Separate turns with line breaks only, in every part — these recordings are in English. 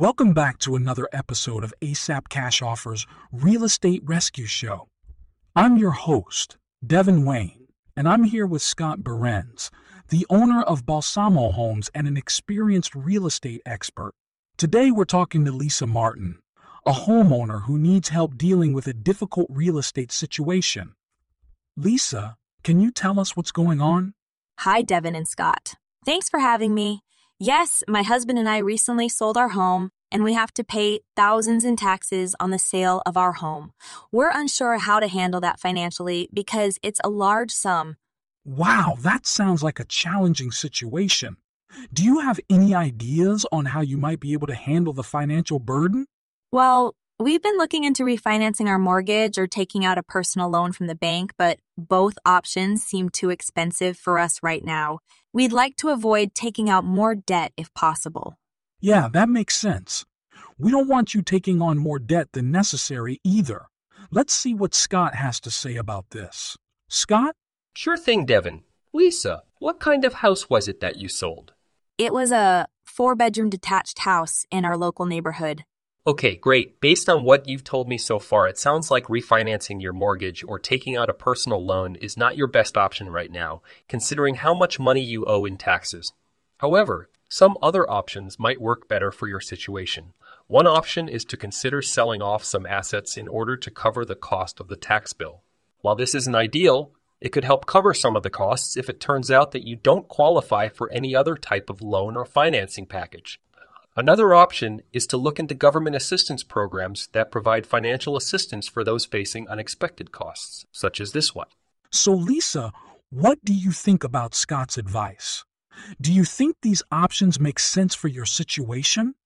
Welcome back to another episode of ASAP Cash Offers Real Estate Rescue Show. I'm your host, Devon Wayne, and I'm here with Scott Berens, the owner of Balsamo Homes and an experienced real estate expert. Today we're talking to Lisa Martin, a homeowner who needs help dealing with a difficult real estate situation. Lisa, can you tell us what's going on?
Hi, Devon and Scott. Thanks for having me. Yes, my husband and I recently sold our home, and we have to pay thousands in taxes on the sale of our home. We're unsure how to handle that financially because it's a large sum.
Wow, that sounds like a challenging situation. Do you have any ideas on how you might be able to handle the financial burden?
Well, we've been looking into refinancing our mortgage or taking out a personal loan from the bank, but both options seem too expensive for us right now. We'd like to avoid taking out more debt if possible.
Yeah, that makes sense. We don't want you taking on more debt than necessary either. Let's see what Scott has to say about this. Scott?
Sure thing, Devon. Lisa, what kind of house was it that you sold?
It was a four bedroom detached house in our local neighborhood.
Okay, great. Based on what you've told me so far, it sounds like refinancing your mortgage or taking out a personal loan is not your best option right now, considering how much money you owe in taxes. However, some other options might work better for your situation. One option is to consider selling off some assets in order to cover the cost of the tax bill. While this isn't ideal, it could help cover some of the costs if it turns out that you don't qualify for any other type of loan or financing package. Another option is to look into government assistance programs that provide financial assistance for those facing unexpected costs, such as this one.
So, Lisa, what do you think about Scott's advice? Do you think these options make sense for your situation?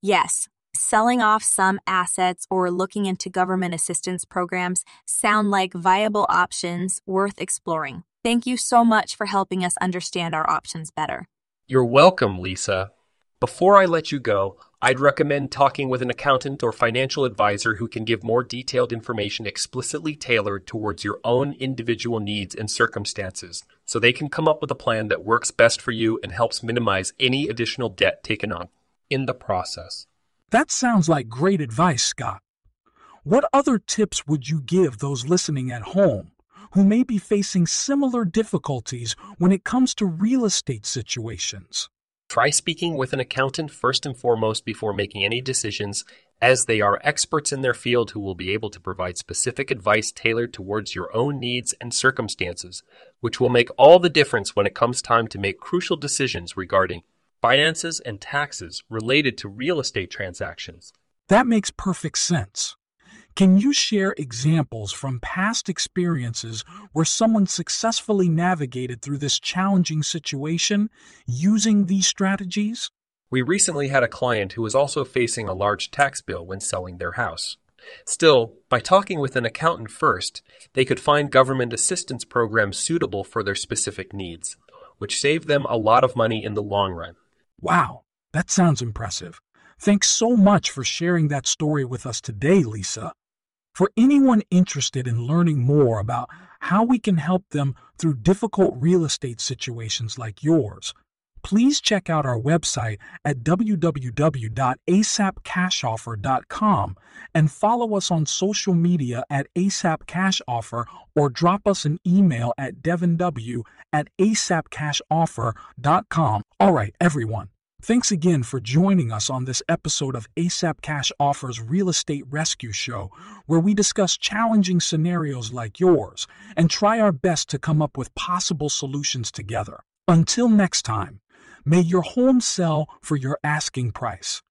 Yes, selling off some assets or looking into government assistance programs sound like viable options worth exploring. Thank you so much for helping us understand our options better.
You're welcome, Lisa. Before I let you go, I'd recommend talking with an accountant or financial advisor who can give more detailed information explicitly tailored towards your own individual needs and circumstances, so they can come up with a plan that works best for you and helps minimize any additional debt taken on in the process.
That sounds like great advice, Scott. What other tips would you give those listening at home who may be facing similar difficulties when it comes to real estate situations?
Try speaking with an accountant first and foremost before making any decisions, as they are experts in their field who will be able to provide specific advice tailored towards your own needs and circumstances, which will make all the difference when it comes time to make crucial decisions regarding finances and taxes related to real estate transactions.
That makes perfect sense. Can you share examples from past experiences where someone successfully navigated through this challenging situation using these strategies?
We recently had a client who was also facing a large tax bill when selling their house. Still, by talking with an accountant first, they could find government assistance programs suitable for their specific needs, which saved them a lot of money in the long run.
Wow, that sounds impressive. Thanks so much for sharing that story with us today, Lisa. For anyone interested in learning more about how we can help them through difficult real estate situations like yours, please check out our website at www.asapcashoffer.com and follow us on social media at asapcashoffer or drop us an email at devinw at asapcashoffer.com. All right, everyone. Thanks again for joining us on this episode of ASAP Cash Offers Real Estate Rescue Show, where we discuss challenging scenarios like yours and try our best to come up with possible solutions together. Until next time, may your home sell for your asking price